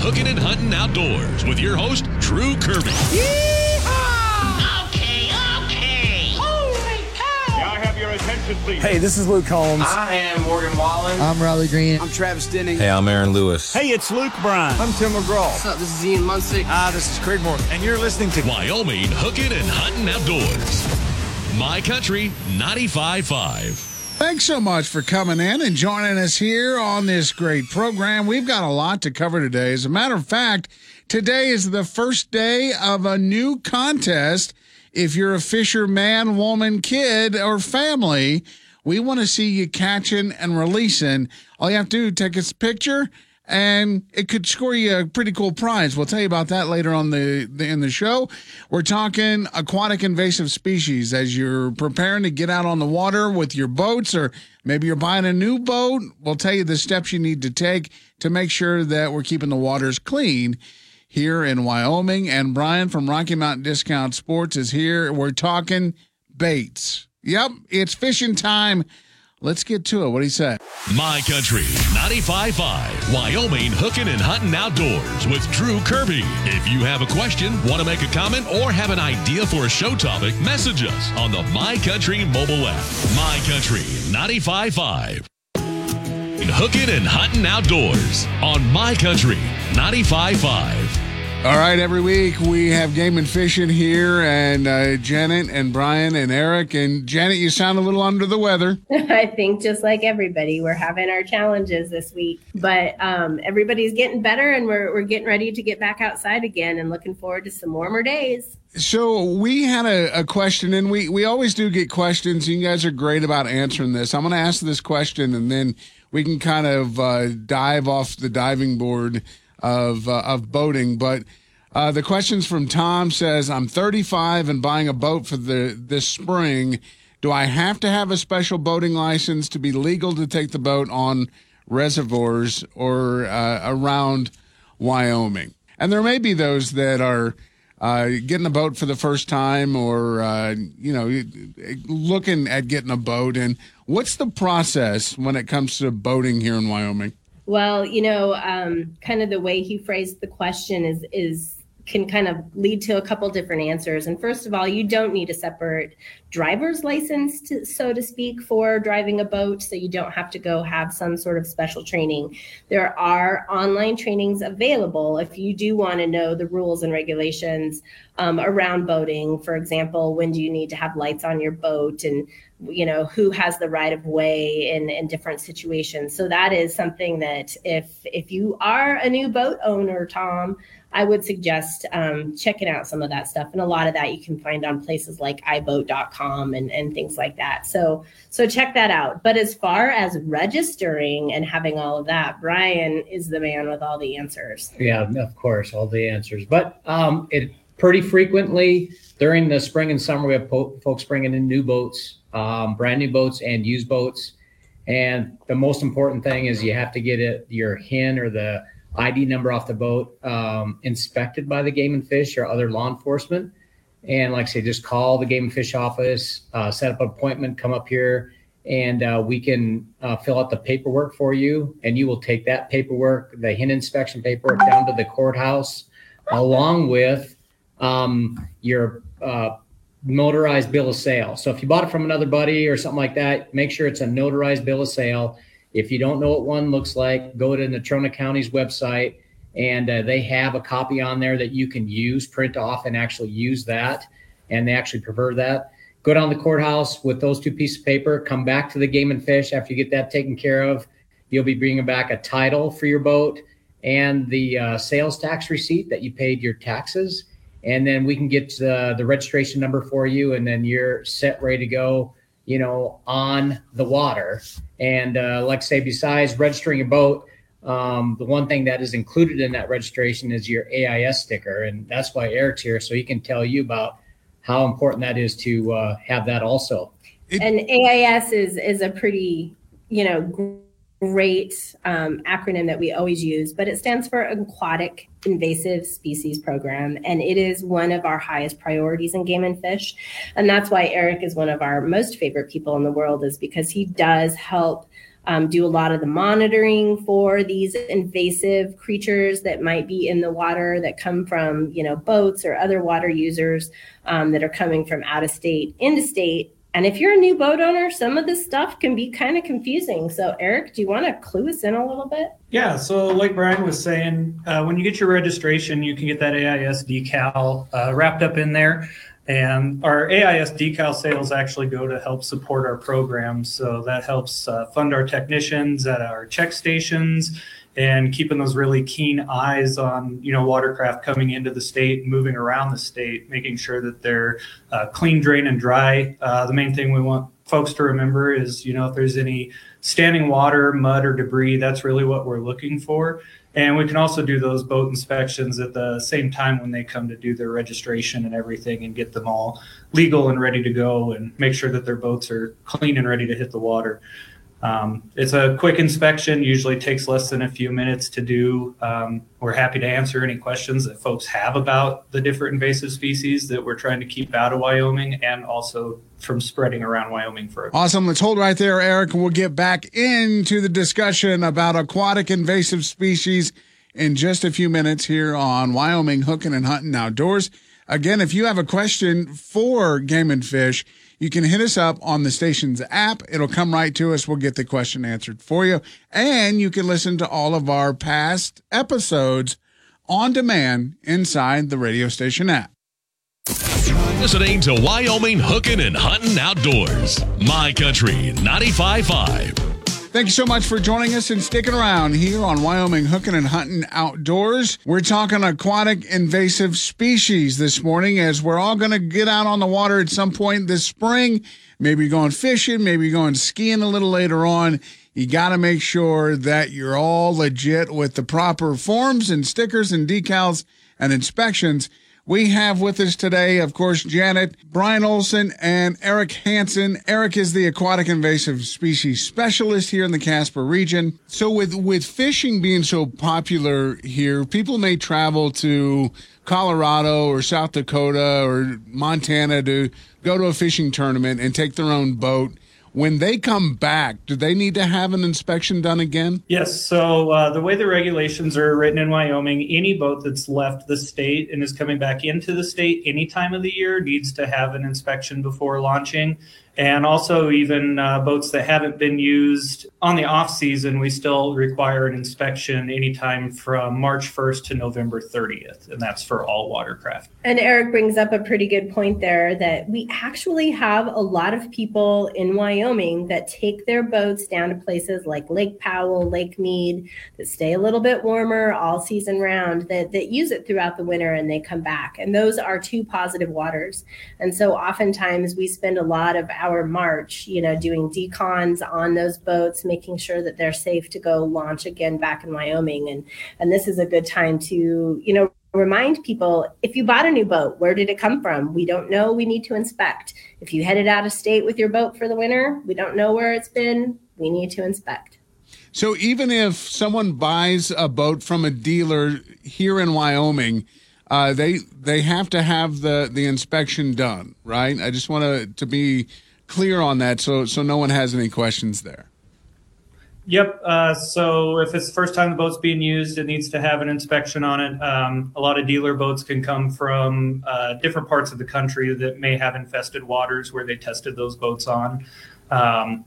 Hooking and Hunting Outdoors with your host, Drew Kirby. Okay, okay. Holy cow! May I have your attention, please? Hey, this is Luke Holmes. I am Morgan Wallen. I'm Riley Green. I'm Travis Denning. Hey, I'm Aaron Lewis. Hey, it's Luke Bryan. I'm Tim McGraw. What's up? This is Ian Munsick. Ah, this is Craig Morgan. And you're listening to Wyoming Hooking and Hunting Outdoors. My Country 95.5. Thanks so much for coming in and joining us here on this great program. We've got a lot to cover today. As a matter of fact, today is the first day of a new contest. If you're a fisher man, woman, kid, or family, we want to see you catching and releasing. All you have to do take a picture and it could score you a pretty cool prize. We'll tell you about that later on the, the in the show. We're talking aquatic invasive species as you're preparing to get out on the water with your boats, or maybe you're buying a new boat. We'll tell you the steps you need to take to make sure that we're keeping the waters clean here in Wyoming. And Brian from Rocky Mountain Discount Sports is here. We're talking baits. Yep, it's fishing time. Let's get to it. What do you say? My Country 95.5. Wyoming Hooking and Hunting Outdoors with Drew Kirby. If you have a question, want to make a comment, or have an idea for a show topic, message us on the My Country mobile app. My Country 95.5. Hooking and Hunting Outdoors on My Country 95.5. All right, every week we have Game and Fishing here, and uh, Janet and Brian and Eric. And Janet, you sound a little under the weather. I think just like everybody, we're having our challenges this week, but um, everybody's getting better and we're, we're getting ready to get back outside again and looking forward to some warmer days. So we had a, a question, and we, we always do get questions. You guys are great about answering this. I'm going to ask this question, and then we can kind of uh, dive off the diving board of uh, of boating. But uh, the questions from Tom says, "I'm 35 and buying a boat for the this spring. Do I have to have a special boating license to be legal to take the boat on reservoirs or uh, around Wyoming?" And there may be those that are. Uh, getting a boat for the first time, or uh, you know, looking at getting a boat, and what's the process when it comes to boating here in Wyoming? Well, you know, um, kind of the way he phrased the question is is can kind of lead to a couple different answers. And first of all, you don't need a separate driver's license, to, so to speak, for driving a boat. So you don't have to go have some sort of special training. There are online trainings available if you do want to know the rules and regulations um, around boating. For example, when do you need to have lights on your boat and you know who has the right of way in, in different situations so that is something that if if you are a new boat owner tom I would suggest um, checking out some of that stuff. And a lot of that you can find on places like iboat.com and, and things like that. So so check that out. But as far as registering and having all of that, Brian is the man with all the answers. Yeah, of course, all the answers. But um, it pretty frequently during the spring and summer, we have po- folks bringing in new boats, um, brand new boats and used boats. And the most important thing is you have to get it your HIN or the ID number off the boat um, inspected by the game and fish or other law enforcement. And like I say, just call the game and fish office, uh, set up an appointment, come up here, and uh, we can uh, fill out the paperwork for you. And you will take that paperwork, the HIN inspection paperwork, down to the courthouse, along with um, your uh, notarized bill of sale. So if you bought it from another buddy or something like that, make sure it's a notarized bill of sale if you don't know what one looks like, go to Natrona County's website and uh, they have a copy on there that you can use, print off, and actually use that. And they actually prefer that. Go down the courthouse with those two pieces of paper, come back to the game and fish after you get that taken care of. You'll be bringing back a title for your boat and the uh, sales tax receipt that you paid your taxes. And then we can get the, the registration number for you, and then you're set, ready to go you know, on the water. And uh, like I say, besides registering a boat, um, the one thing that is included in that registration is your AIS sticker, and that's why Eric's here, so he can tell you about how important that is to uh, have that also. And AIS is is a pretty, you know, great um, acronym that we always use, but it stands for Aquatic Invasive Species Program. And it is one of our highest priorities in game and fish. And that's why Eric is one of our most favorite people in the world, is because he does help um, do a lot of the monitoring for these invasive creatures that might be in the water that come from, you know, boats or other water users um, that are coming from out of state into state. And if you're a new boat owner, some of this stuff can be kind of confusing. So, Eric, do you want to clue us in a little bit? Yeah. So, like Brian was saying, uh, when you get your registration, you can get that AIS decal uh, wrapped up in there. And our AIS decal sales actually go to help support our program. So that helps uh, fund our technicians at our check stations and keeping those really keen eyes on you know watercraft coming into the state, moving around the state, making sure that they're uh, clean, drain, and dry. Uh, the main thing we want folks to remember is you know if there's any standing water, mud, or debris, that's really what we're looking for. And we can also do those boat inspections at the same time when they come to do their registration and everything and get them all legal and ready to go and make sure that their boats are clean and ready to hit the water. Um, it's a quick inspection, usually takes less than a few minutes to do. Um, we're happy to answer any questions that folks have about the different invasive species that we're trying to keep out of Wyoming and also from spreading around Wyoming for Awesome. Let's hold right there, Eric, we'll get back into the discussion about aquatic invasive species in just a few minutes here on Wyoming Hooking and Hunting Outdoors. Again, if you have a question for Game and Fish, you can hit us up on the station's app. It'll come right to us. We'll get the question answered for you. And you can listen to all of our past episodes on demand inside the radio station app. Listening to Wyoming Hooking and Hunting Outdoors. My Country 95.5. Thank you so much for joining us and sticking around here on Wyoming Hooking and Hunting Outdoors. We're talking aquatic invasive species this morning as we're all going to get out on the water at some point this spring. Maybe going fishing, maybe going skiing a little later on. You got to make sure that you're all legit with the proper forms and stickers and decals and inspections. We have with us today, of course, Janet, Brian Olson, and Eric Hansen. Eric is the aquatic invasive species specialist here in the Casper region. So with, with fishing being so popular here, people may travel to Colorado or South Dakota or Montana to go to a fishing tournament and take their own boat when they come back, do they need to have an inspection done again? Yes. So uh, the way the regulations are written in Wyoming, any boat that's left the state and is coming back into the state any time of the year needs to have an inspection before launching and also even uh, boats that haven't been used. On the off season we still require an inspection anytime from march 1st to november 30th and that's for all watercraft. And eric brings up a pretty good point there that we actually have a lot of people in wyoming that take their boats down to places like lake powell lake mead that stay a little bit warmer all season round that, that use it throughout the winter and they come back. And those are two positive waters. And so oftentimes we spend a lot of our March, you know, doing decons on those boats, making sure that they're safe to go launch again back in Wyoming. And and this is a good time to, you know, remind people if you bought a new boat, where did it come from? We don't know. We need to inspect. If you headed out of state with your boat for the winter, we don't know where it's been. We need to inspect. So even if someone buys a boat from a dealer here in Wyoming, uh, they they have to have the the inspection done, right? I just want to to be clear on that, so so no one has any questions there. Yep. Uh, so if it's the first time the boat's being used, it needs to have an inspection on it. Um, a lot of dealer boats can come from uh, different parts of the country that may have infested waters where they tested those boats on. Um,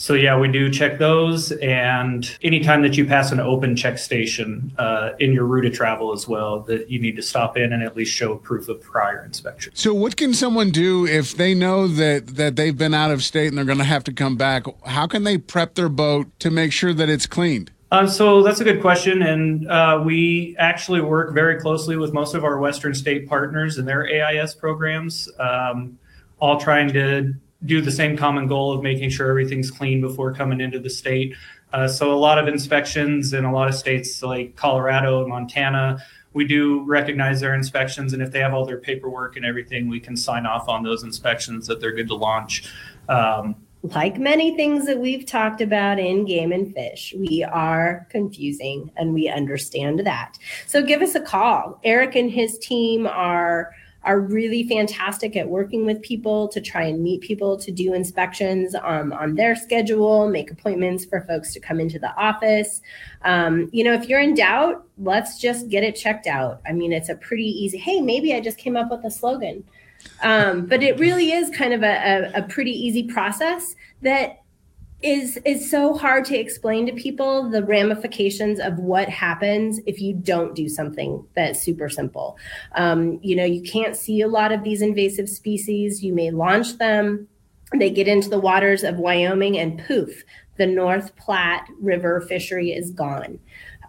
so yeah, we do check those, and anytime that you pass an open check station uh, in your route of travel as well, that you need to stop in and at least show proof of prior inspection. So, what can someone do if they know that that they've been out of state and they're going to have to come back? How can they prep their boat to make sure that it's cleaned? Uh, so that's a good question, and uh, we actually work very closely with most of our Western state partners and their AIS programs, um, all trying to do the same common goal of making sure everything's clean before coming into the state. Uh, so a lot of inspections in a lot of states like Colorado Montana, we do recognize their inspections, and if they have all their paperwork and everything, we can sign off on those inspections that they're good to launch. Um, like many things that we've talked about in game and fish, we are confusing and we understand that. So give us a call. Eric and his team are are really fantastic at working with people to try and meet people to do inspections um, on their schedule, make appointments for folks to come into the office. Um, you know, if you're in doubt, let's just get it checked out. I mean, it's a pretty easy, hey, maybe I just came up with a slogan. Um, but it really is kind of a, a, a pretty easy process that is is so hard to explain to people the ramifications of what happens if you don't do something that's super simple. Um, you know, you can't see a lot of these invasive species. You may launch them, they get into the waters of Wyoming, and poof, the North Platte River fishery is gone.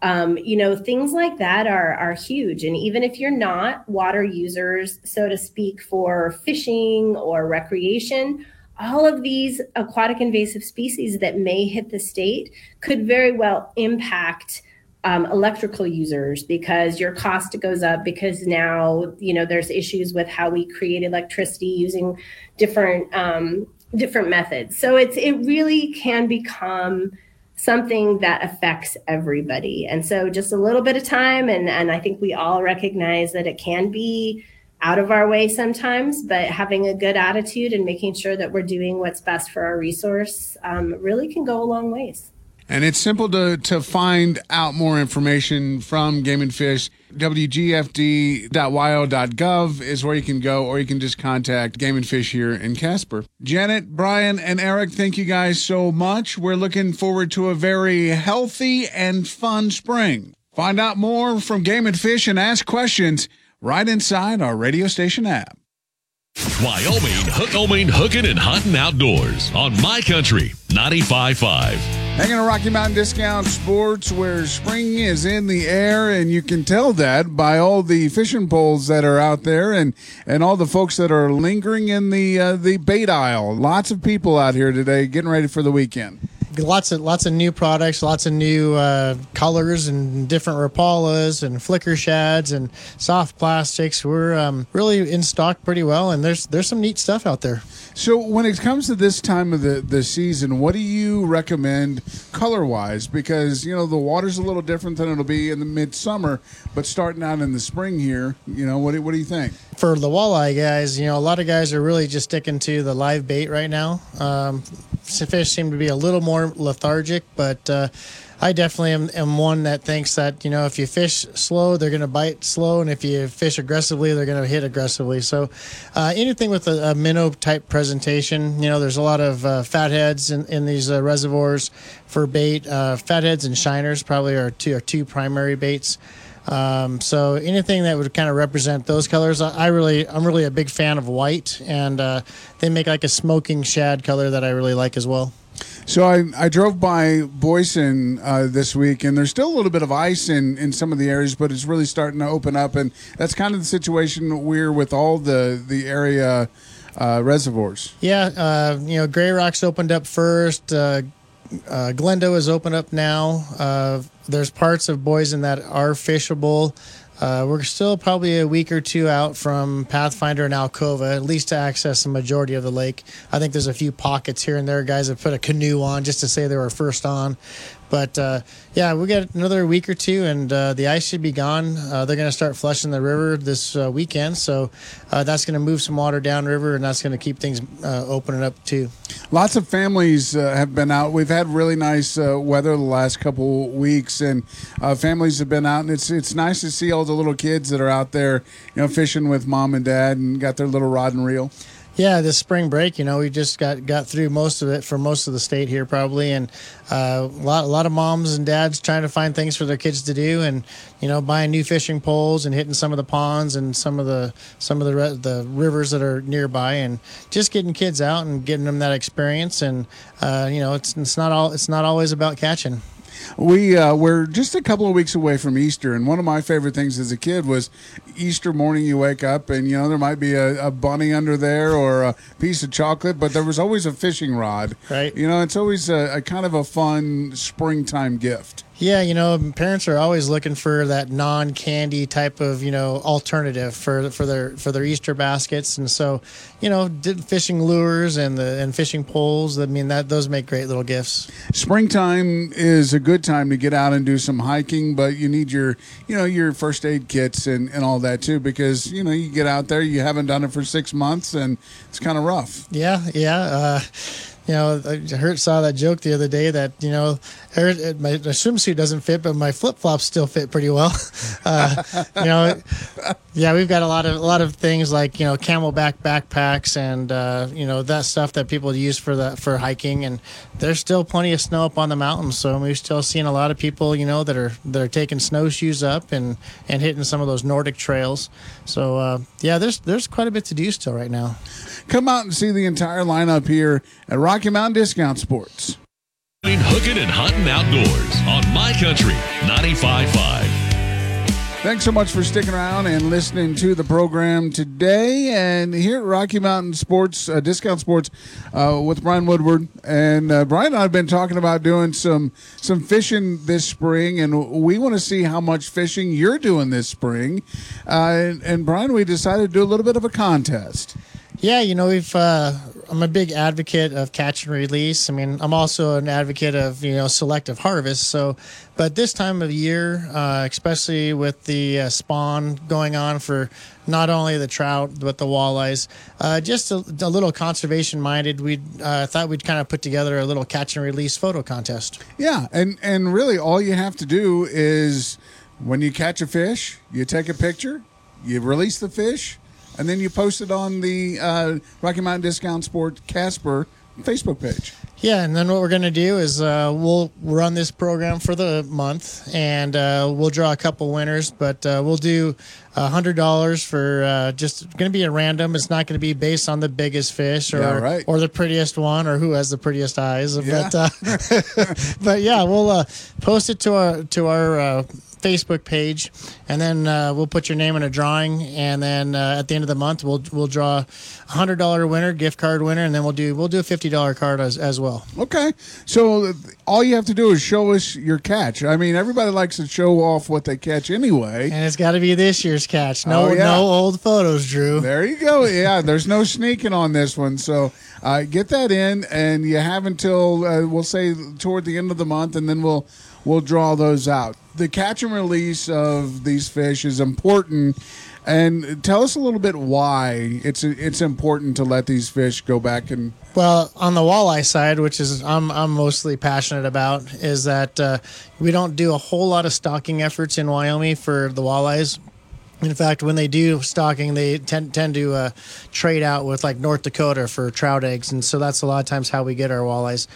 Um, you know, things like that are are huge. And even if you're not water users, so to speak, for fishing or recreation all of these aquatic invasive species that may hit the state could very well impact um, electrical users because your cost goes up because now you know there's issues with how we create electricity using different um, different methods. So it's it really can become something that affects everybody. And so just a little bit of time and and i think we all recognize that it can be out of our way sometimes, but having a good attitude and making sure that we're doing what's best for our resource um, really can go a long ways. And it's simple to, to find out more information from Game and Fish. WGFD.wyo.gov is where you can go, or you can just contact Game and Fish here in Casper. Janet, Brian, and Eric, thank you guys so much. We're looking forward to a very healthy and fun spring. Find out more from Game and Fish and ask questions right inside our radio station app. Wyoming, Wyoming hooking and hunting outdoors on My Country 95.5. Hanging on Rocky Mountain Discount Sports, where spring is in the air, and you can tell that by all the fishing poles that are out there, and and all the folks that are lingering in the uh, the bait aisle. Lots of people out here today, getting ready for the weekend lots of lots of new products, lots of new uh, colors and different Rapalas and flicker shads and soft plastics. We're um, really in stock pretty well, and there's there's some neat stuff out there. So when it comes to this time of the, the season, what do you recommend color wise? Because you know the water's a little different than it'll be in the midsummer, but starting out in the spring here, you know what what do you think? For the walleye guys, you know a lot of guys are really just sticking to the live bait right now. Um, fish seem to be a little more lethargic, but uh, I definitely am, am, one that thinks that you know if you fish slow, they're going to bite slow, and if you fish aggressively, they're going to hit aggressively. So uh, anything with a, a, minnow type presentation, you know, there's a lot of uh, fatheads in, in these uh, reservoirs for bait. Uh, fatheads and shiners probably are two are two primary baits. Um, so anything that would kind of represent those colors, I, I, really, I'm really a big fan of white, and uh, they make like a smoking shad color that I really like as well. So I, I drove by Boysen uh, this week, and there's still a little bit of ice in, in some of the areas, but it's really starting to open up, and that's kind of the situation we're with all the the area uh, reservoirs. Yeah, uh, you know, Grey Rock's opened up first. Uh, Glendo is open up now. Uh, there's parts of Boysen that are fishable. Uh, we're still probably a week or two out from Pathfinder and Alcova, at least to access the majority of the lake. I think there's a few pockets here and there. Guys have put a canoe on just to say they were first on. But uh, yeah, we got another week or two, and uh, the ice should be gone. Uh, they're going to start flushing the river this uh, weekend, so uh, that's going to move some water downriver, and that's going to keep things uh, opening up too. Lots of families have been out. We've had really nice weather the last couple weeks, and families have been out, and it's it's nice to see all the little kids that are out there, you know, fishing with mom and dad, and got their little rod and reel. Yeah, this spring break, you know, we just got got through most of it for most of the state here, probably, and uh, a lot a lot of moms and dads trying to find things for their kids to do, and you know, buying new fishing poles and hitting some of the ponds and some of the some of the re- the rivers that are nearby, and just getting kids out and getting them that experience, and uh, you know, it's it's not all it's not always about catching. We uh, we're just a couple of weeks away from Easter, and one of my favorite things as a kid was Easter morning. You wake up, and you know there might be a, a bunny under there or a piece of chocolate, but there was always a fishing rod. Right. You know, it's always a, a kind of a fun springtime gift. Yeah, you know, parents are always looking for that non-candy type of, you know, alternative for for their for their Easter baskets, and so, you know, fishing lures and the and fishing poles. I mean, that those make great little gifts. Springtime is a good time to get out and do some hiking, but you need your, you know, your first aid kits and, and all that too, because you know you get out there, you haven't done it for six months, and it's kind of rough. Yeah, yeah. Uh, you know, I heard saw that joke the other day that you know er, my, swimsuit doesn't fit, but my flip flops still fit pretty well. Uh, you know, yeah, we've got a lot of a lot of things like you know CamelBak backpacks and uh, you know that stuff that people use for the for hiking, and there's still plenty of snow up on the mountains, so we're still seeing a lot of people you know that are that are taking snowshoes up and and hitting some of those Nordic trails. So uh, yeah, there's there's quite a bit to do still right now. Come out and see the entire lineup here at Rocky Mountain Discount Sports. Hooking and hunting outdoors on My Country 95.5. Thanks so much for sticking around and listening to the program today. And here at Rocky Mountain Sports, uh, Discount Sports, uh, with Brian Woodward. And uh, Brian and I have been talking about doing some some fishing this spring, and we want to see how much fishing you're doing this spring. Uh, and, and Brian, we decided to do a little bit of a contest. Yeah, you know, we've. Uh, I'm a big advocate of catch and release. I mean, I'm also an advocate of you know selective harvest. So, but this time of year, uh, especially with the uh, spawn going on for not only the trout but the walleyes, uh, just a, a, little conservation minded, we uh, thought we'd kind of put together a little catch and release photo contest. Yeah, and and really, all you have to do is when you catch a fish, you take a picture, you release the fish and then you post it on the uh, Rocky Mountain Discount Sport Casper Facebook page. Yeah, and then what we're going to do is uh, we'll run this program for the month, and uh, we'll draw a couple winners. But uh, we'll do hundred dollars for uh, just going to be a random. It's not going to be based on the biggest fish or yeah, right. or the prettiest one or who has the prettiest eyes. Yeah. But uh, but yeah, we'll uh, post it to our to our Facebook page, and then uh, we'll put your name in a drawing, and then uh, at the end of the month, we'll we'll draw a hundred dollar winner, gift card winner, and then we'll do we'll do a fifty dollar card as, as well. Okay, so all you have to do is show us your catch. I mean, everybody likes to show off what they catch anyway, and it's got to be this year's catch. No, oh, yeah. no old photos, Drew. There you go. Yeah, there's no sneaking on this one, so uh, get that in, and you have until uh, we'll say toward the end of the month, and then we'll we'll draw those out. The catch and release of these fish is important. And tell us a little bit why it's it's important to let these fish go back and. Well, on the walleye side, which is I'm I'm mostly passionate about, is that uh, we don't do a whole lot of stocking efforts in Wyoming for the walleyes. In fact, when they do stocking, they tend, tend to uh, trade out with like North Dakota for trout eggs, and so that's a lot of times how we get our walleyes.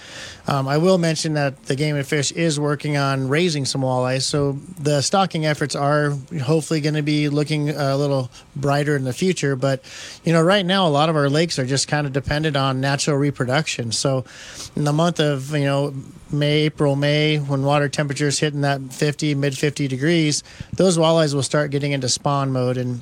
Um, I will mention that the Game and Fish is working on raising some walleyes, so the stocking efforts are hopefully going to be looking a little brighter in the future. But you know, right now a lot of our lakes are just kind of dependent on natural reproduction. So in the month of you know May, April, May, when water temperatures hitting that 50, mid 50 degrees, those walleyes will start getting into spawn mode and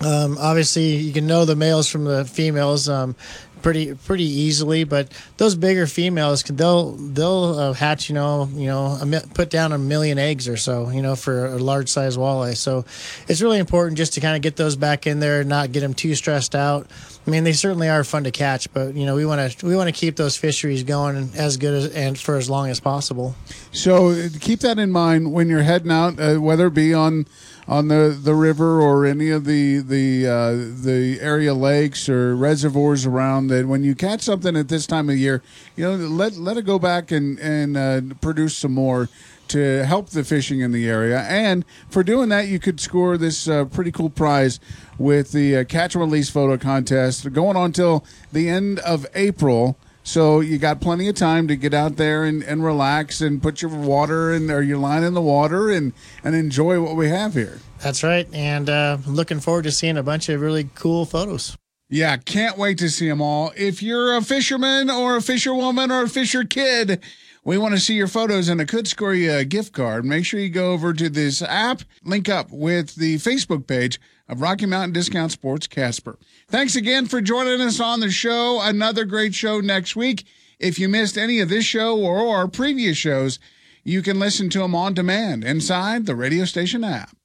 um, obviously, you can know the males from the females um, pretty pretty easily. But those bigger females, they'll they'll uh, hatch, you know, you know, put down a million eggs or so, you know, for a large size walleye. So it's really important just to kind of get those back in there, and not get them too stressed out. I mean, they certainly are fun to catch, but you know, we want to we want to keep those fisheries going as good as and for as long as possible. So keep that in mind when you're heading out, uh, whether it be on on the, the river or any of the the uh, the area lakes or reservoirs around that when you catch something at this time of year, you know let let it go back and and uh, produce some more to help the fishing in the area. And for doing that, you could score this uh, pretty cool prize with the uh, catch and release photo contest going on till the end of April. So you got plenty of time to get out there and, and relax and put your water in or your line in the water and, and enjoy what we have here. That's right. And uh, looking forward to seeing a bunch of really cool photos. Yeah, can't wait to see them all. If you're a fisherman or a fisherwoman or a fisher kid, we want to see your photos and it could score you a gift card. Make sure you go over to this app, link up with the Facebook page of Rocky Mountain Discount Sports Casper. Thanks again for joining us on the show. Another great show next week. If you missed any of this show or our previous shows, You can listen to them on demand inside the radio station app.